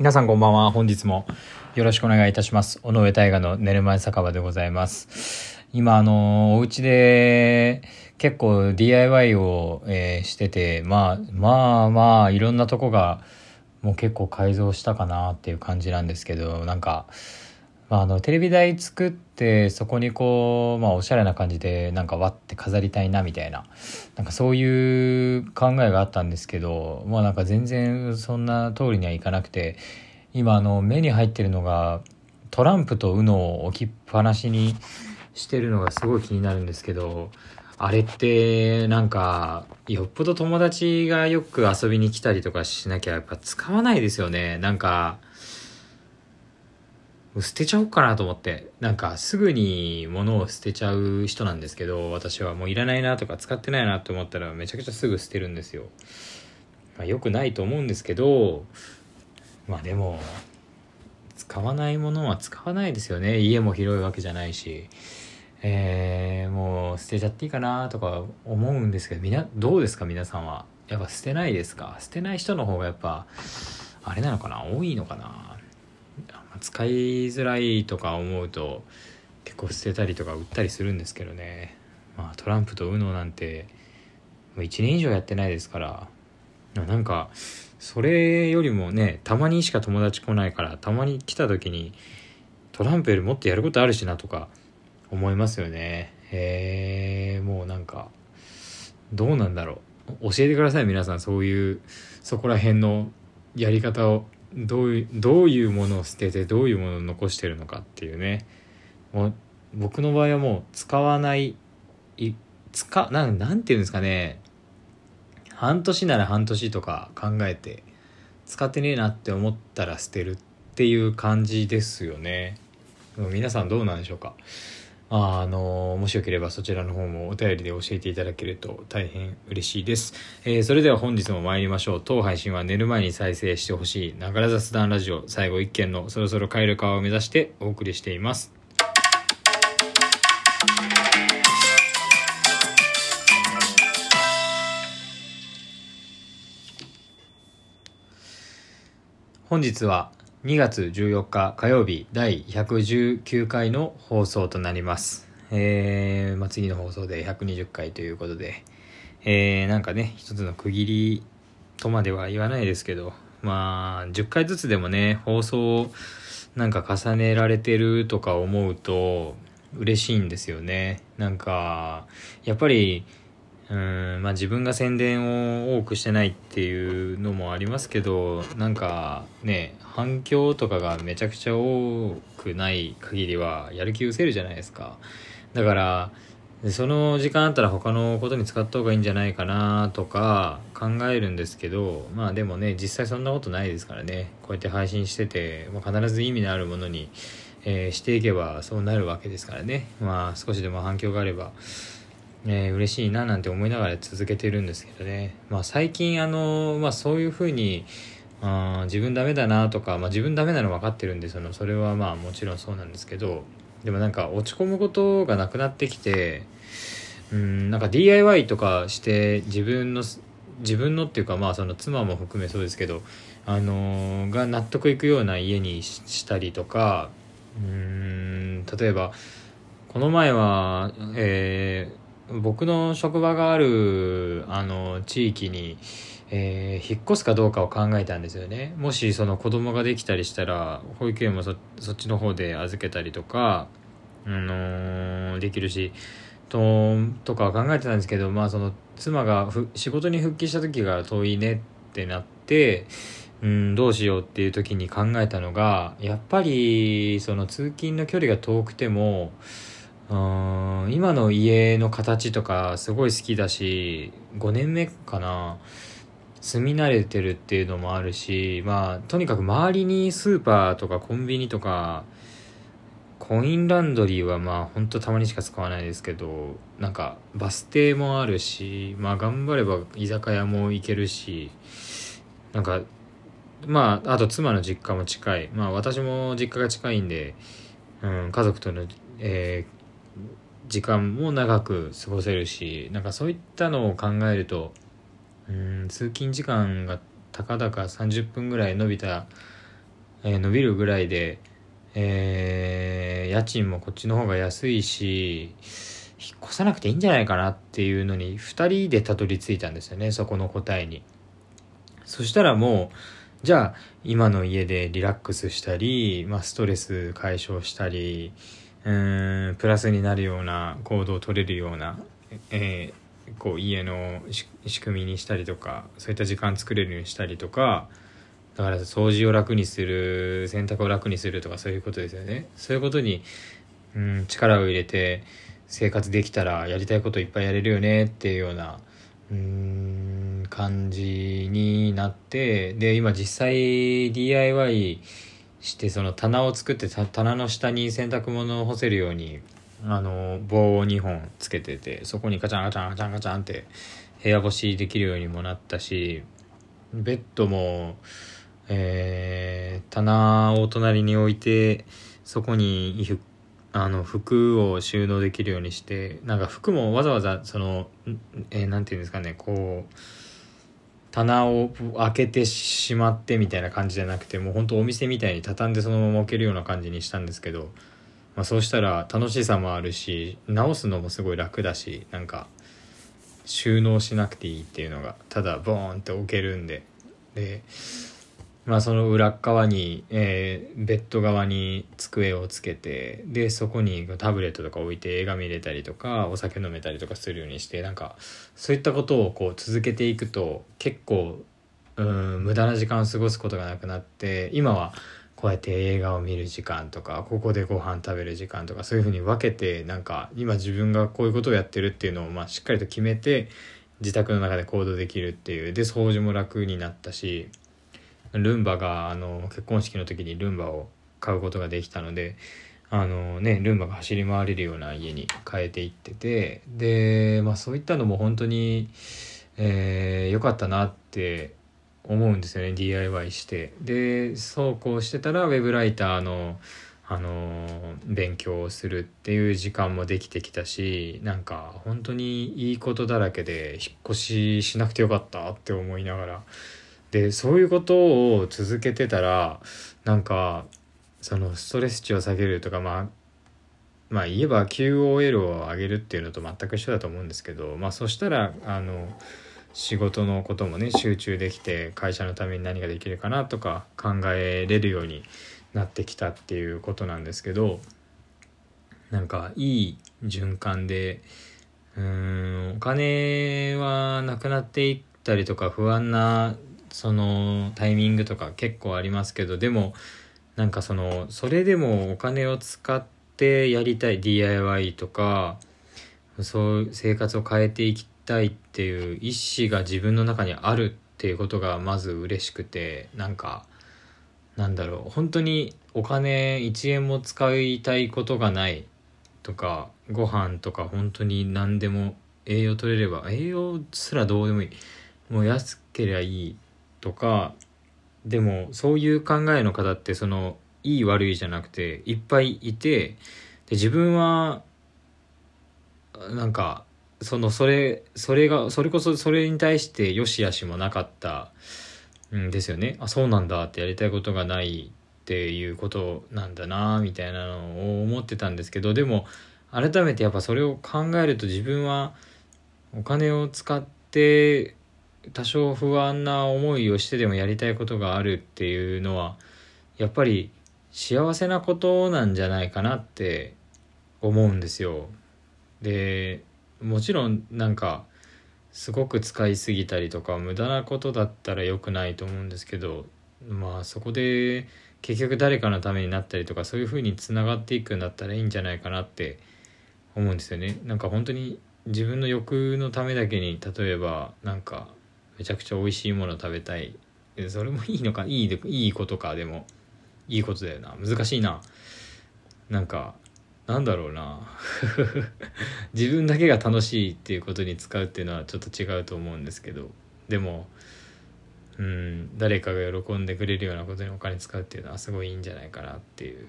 皆さんこんばんは。本日もよろしくお願いいたします。尾上大河の寝る前酒場でございます。今、あの、お家で結構 DIY を、えー、してて、まあ、まあまあ、いろんなとこがもう結構改造したかなっていう感じなんですけど、なんか、まあ、あのテレビ台作ってそこにこう、まあ、おしゃれな感じでなんか割って飾りたいなみたいななんかそういう考えがあったんですけどまあなんか全然そんな通りにはいかなくて今あの目に入ってるのがトランプと UNO を置きっぱなしにしてるのがすごい気になるんですけどあれってなんかよっぽど友達がよく遊びに来たりとかしなきゃやっぱ使わないですよね。なんかもう捨てちゃおうかなと思って。なんかすぐに物を捨てちゃう人なんですけど、私はもういらないなとか使ってないなと思ったらめちゃくちゃすぐ捨てるんですよ。まあ、良くないと思うんですけど、まあでも、使わないものは使わないですよね。家も広いわけじゃないし。えー、もう捨てちゃっていいかなとか思うんですけど、みな、どうですか皆さんは？やっぱ捨てないですか？捨てない人の方がやっぱ、あれなのかな？多いのかな？使いづらいとか思うと結構捨てたりとか売ったりするんですけどね、まあ、トランプと UNO なんてもう1年以上やってないですから。なんかそれよりもねたまにしか友達来ないからたまに来た時にトランプよりもっとやることあるしなとか思いますよね。へえもうなんかどうなんだろう。教えてください皆さん。そういうそこら辺のやり方を。どういうどういうものを捨ててどういうものを残してるのかっていうね。もう僕の場合はもう使わないい使ななんて言うんですかね。半年なら半年とか考えて使ってねえなって思ったら捨てるっていう感じですよね。皆さんどうなんでしょうか。あのもしよければそちらの方もお便りで教えていただけると大変嬉しいです。えー、それでは本日も参りましょう。当配信は寝る前に再生してほしい、ながら雑談ラジオ、最後一件のそろそろ帰る川を目指してお送りしています。本日は2月14日火曜日第119回の放送となります。えー、まあ、次の放送で120回ということで、えー、なんかね、一つの区切りとまでは言わないですけど、まあ、10回ずつでもね、放送なんか重ねられてるとか思うと嬉しいんですよね。なんか、やっぱり、うんまあ、自分が宣伝を多くしてないっていうのもありますけどなんかね反響とかがめちゃくちゃ多くない限りはやる気失せるじゃないですか。だからその時間あったら他のことに使った方がいいんじゃないかなとか考えるんですけどまあでもね実際そんなことないですからね。こうやって配信してて、まあ、必ず意味のあるものに、えー、していけばそうなるわけですからね。まあ少しでも反響があればえー、嬉しいななんて思いながら続けてるんですけどね、まあ、最近あの、まあ、そういうふうにあ自分ダメだなとか、まあ、自分ダメなの分かってるんでそのそれはまあもちろんそうなんですけどでもなんか落ち込むことがなくなってきてうんなんか DIY とかして自分の自分のっていうかまあその妻も含めそうですけどあのー、が納得いくような家にしたりとかうん例えばこの前は、えー、僕の職場があるあの地域に、えー、引っ越すかどうかを考えたんですよね。もしその子供ができたりしたら保育園もそっちの方で預けたりとか、あのー、できるしととか考えてたんですけどまあその妻が仕事に復帰した時が遠いねってなってうんどうしようっていう時に考えたのがやっぱりその通勤の距離が遠くてもうん今の家の形とかすごい好きだし5年目かな。住み慣れてるっていうのもあるしまあとにかく周りにスーパーとかコンビニとかコインランドリーはまあほんとたまにしか使わないですけどなんかバス停もあるしまあ頑張れば居酒屋も行けるしなんかまああと妻の実家も近い。まあ私も実家が近いんで、うん、家族との、えー時間も長く過ごせるしなんかそういったのを考えるとうん通勤時間がたかだか30分ぐらい伸びたえー伸びるぐらいで、えー家賃もこっちの方が安いし引っ越さなくていいんじゃないかなっていうのに2人でたどり着いたんですよねそこの答えに。そしたらもうじゃあ今の家でリラックスしたり、まあ、ストレス解消したりうーんプラスになるような行動を取れるような、えーこう家の仕組みにしたりとかそういった時間作れるようにしたりとかだから掃除を楽にする洗濯を楽にするとかそういうことですよね。そういうことに、うん、力を入れて生活できたらやりたいこといっぱいやれるよねっていうようなうん感じになってで今実際 DIY してその棚を作って棚の下に洗濯物を干せるようにあの棒を2本つけててそこにガチャンガチャンガチャンガチャンって部屋干しできるようにもなったしベッドも、えー棚を隣に置いてそこにあの服を収納できるようにしてなんか服もわざわざその、んえーていうんですかねこう棚を開けてしまってみたいな感じじゃなくてもうほんとお店みたいに畳んでそのまま置けるような感じにしたんですけど、まあ、そうしたら楽しさもあるし直すのもすごい楽だしなんか収納しなくていいっていうのがただボーンって置けるんで。でまあその裏側に、えーベッド側に机をつけてでそこにタブレットとか置いて映画見れたりとかお酒飲めたりとかするようにしてなんかそういったことをこう続けていくと結構うん無駄な時間を過ごすことがなくなって今はこうやって映画を見る時間とかここでご飯食べる時間とかそういうふうに分けてなんか今自分がこういうことをやってるっていうのをまあしっかりと決めて自宅の中で行動できるっていうで掃除も楽になったしルンバがあの結婚式の時にルンバを買うことができたのであのねルンバが走り回れるような家に変えていっててで、まあ、そういったのも本当に良、えーかったなって思うんですよね DIY して。でそうこうしてたらウェブライターのあの勉強をするっていう時間もできてきたしなんか本当にいいことだらけで引っ越ししなくてよかったって思いながらでそういうことを続けてたらなんかそのストレス値を下げるとかまあまあ言えば QOL を上げるっていうのと全く一緒だと思うんですけどまあそしたらあの仕事のこともね集中できて会社のために何ができるかなとか考えれるようになってきたっていうことなんですけどなんかいい循環でうーんお金はなくなっていったりとか不安なそのタイミングとか結構ありますけどでもなんかそのそれでもお金を使ってやりたい DIY とかそう生活を変えていきたいっていう意思が自分の中にあるっていうことがまず嬉しくてなんかなんだろう本当にお金1円も使いたいことがないとかご飯とか本当に何でも栄養取れれば栄養すらどうでもいい。もう安ければいい。とかでもそういう考えの方ってそのいい悪いじゃなくていっぱいいてで自分はなんかそのそれそれがそれこそそれに対して良し悪しもなかったんですよね。あそうなんだってやりたいことがないっていうことなんだなみたいなのを思ってたんですけどでも改めてやっぱそれを考えると自分はお金を使って多少不安な思いをしてでもやりたいことがあるっていうのはやっぱり幸せなことなんじゃないかなって思うんですよ。でもちろんなんかすごく使いすぎたりとか無駄なことだったら良くないと思うんですけどまあそこで結局誰かのためになったりとかそういう風につながっていくんだったらいいんじゃないかなって思うんですよね。なんか本当に自分の欲のためだけに例えばなんかめちゃくちゃ美味しいもの食べたい。それもいいのか？いいでいいことか？でもいいことだよな。難しいな。なんかなんだろうな。自分だけが楽しいっていうことに使うっていうのはちょっと違うと思うんですけど。でもうん誰かが喜んでくれるようなことにお金使うっていうのはすごいいいんじゃないかなっていう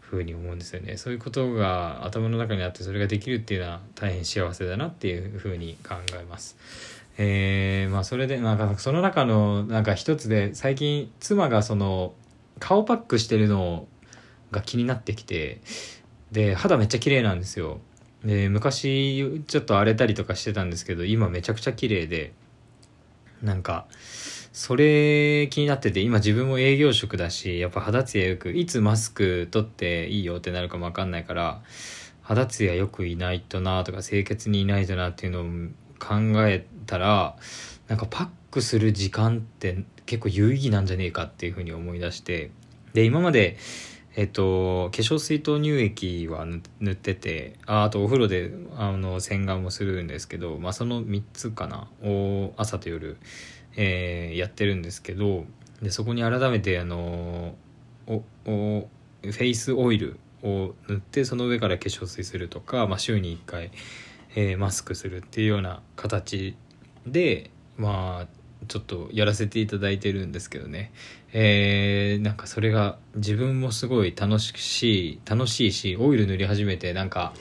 ふうに思うんですよね。そういうことが頭の中にあってそれができるっていうのは大変幸せだなっていうふうに考えます。えー、まあそれでなんかその中のなんか一つで最近妻がその顔パックしてるのが気になってきてで肌めっちゃ綺麗なんですよ。で昔ちょっと荒れたりとかしてたんですけど今めちゃくちゃ綺麗でなんかそれ気になってて今自分も営業職だしやっぱ肌ツヤよくいつマスク取っていいよってなるかも分かんないから肌ツヤよくいないとなとか清潔にいないとなっていうのを考えたらなんかパックする時間って結構有意義なんじゃねえかっていうふうに思い出してで今までえっと、化粧水と乳液は塗っててああとお風呂であの洗顔もするんですけど、まあ、その3つかなを朝と夜、えー、やってるんですけどでそこに改めてあのおおフェイスオイルを塗ってその上から化粧水するとか、まあ、週に1回、えー、マスクするっていうような形でまあちょっとやらせていただいてるんですけどね。えー、なんかそれが自分もすごい楽しい楽しいしオイル塗り始めてなんか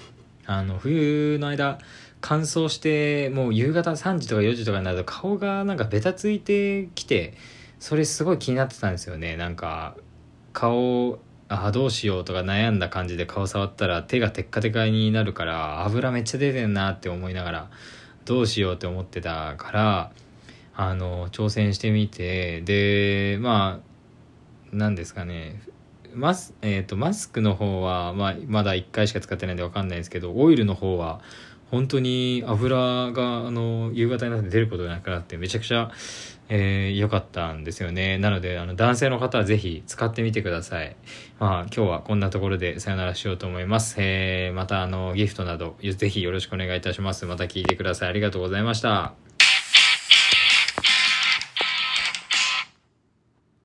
あの冬の間乾燥してもう夕方3時とか4時とかになると顔がなんかベタついてきてそれすごい気になってたんですよね。なんか顔あどうしようとか悩んだ感じで顔触ったら手がテッカテカになるから油めっちゃ出てんなって思いながらどうしようって思ってたからあの挑戦してみてでまあ何ですかね。マス,、えーと、マスクの方は、まあ、まだ1回しか使ってないんで分かんないですけどオイルの方は本当に油があの夕方になって出ることがなくなってめちゃくちゃ良、えー、かったんですよね。なのであの男性の方はぜひ使ってみてください。まあ今日はこんなところでさよならしようと思います、えー、またあのギフトなどぜひよろしくお願いいたします。また聞いてください。ありがとうございました。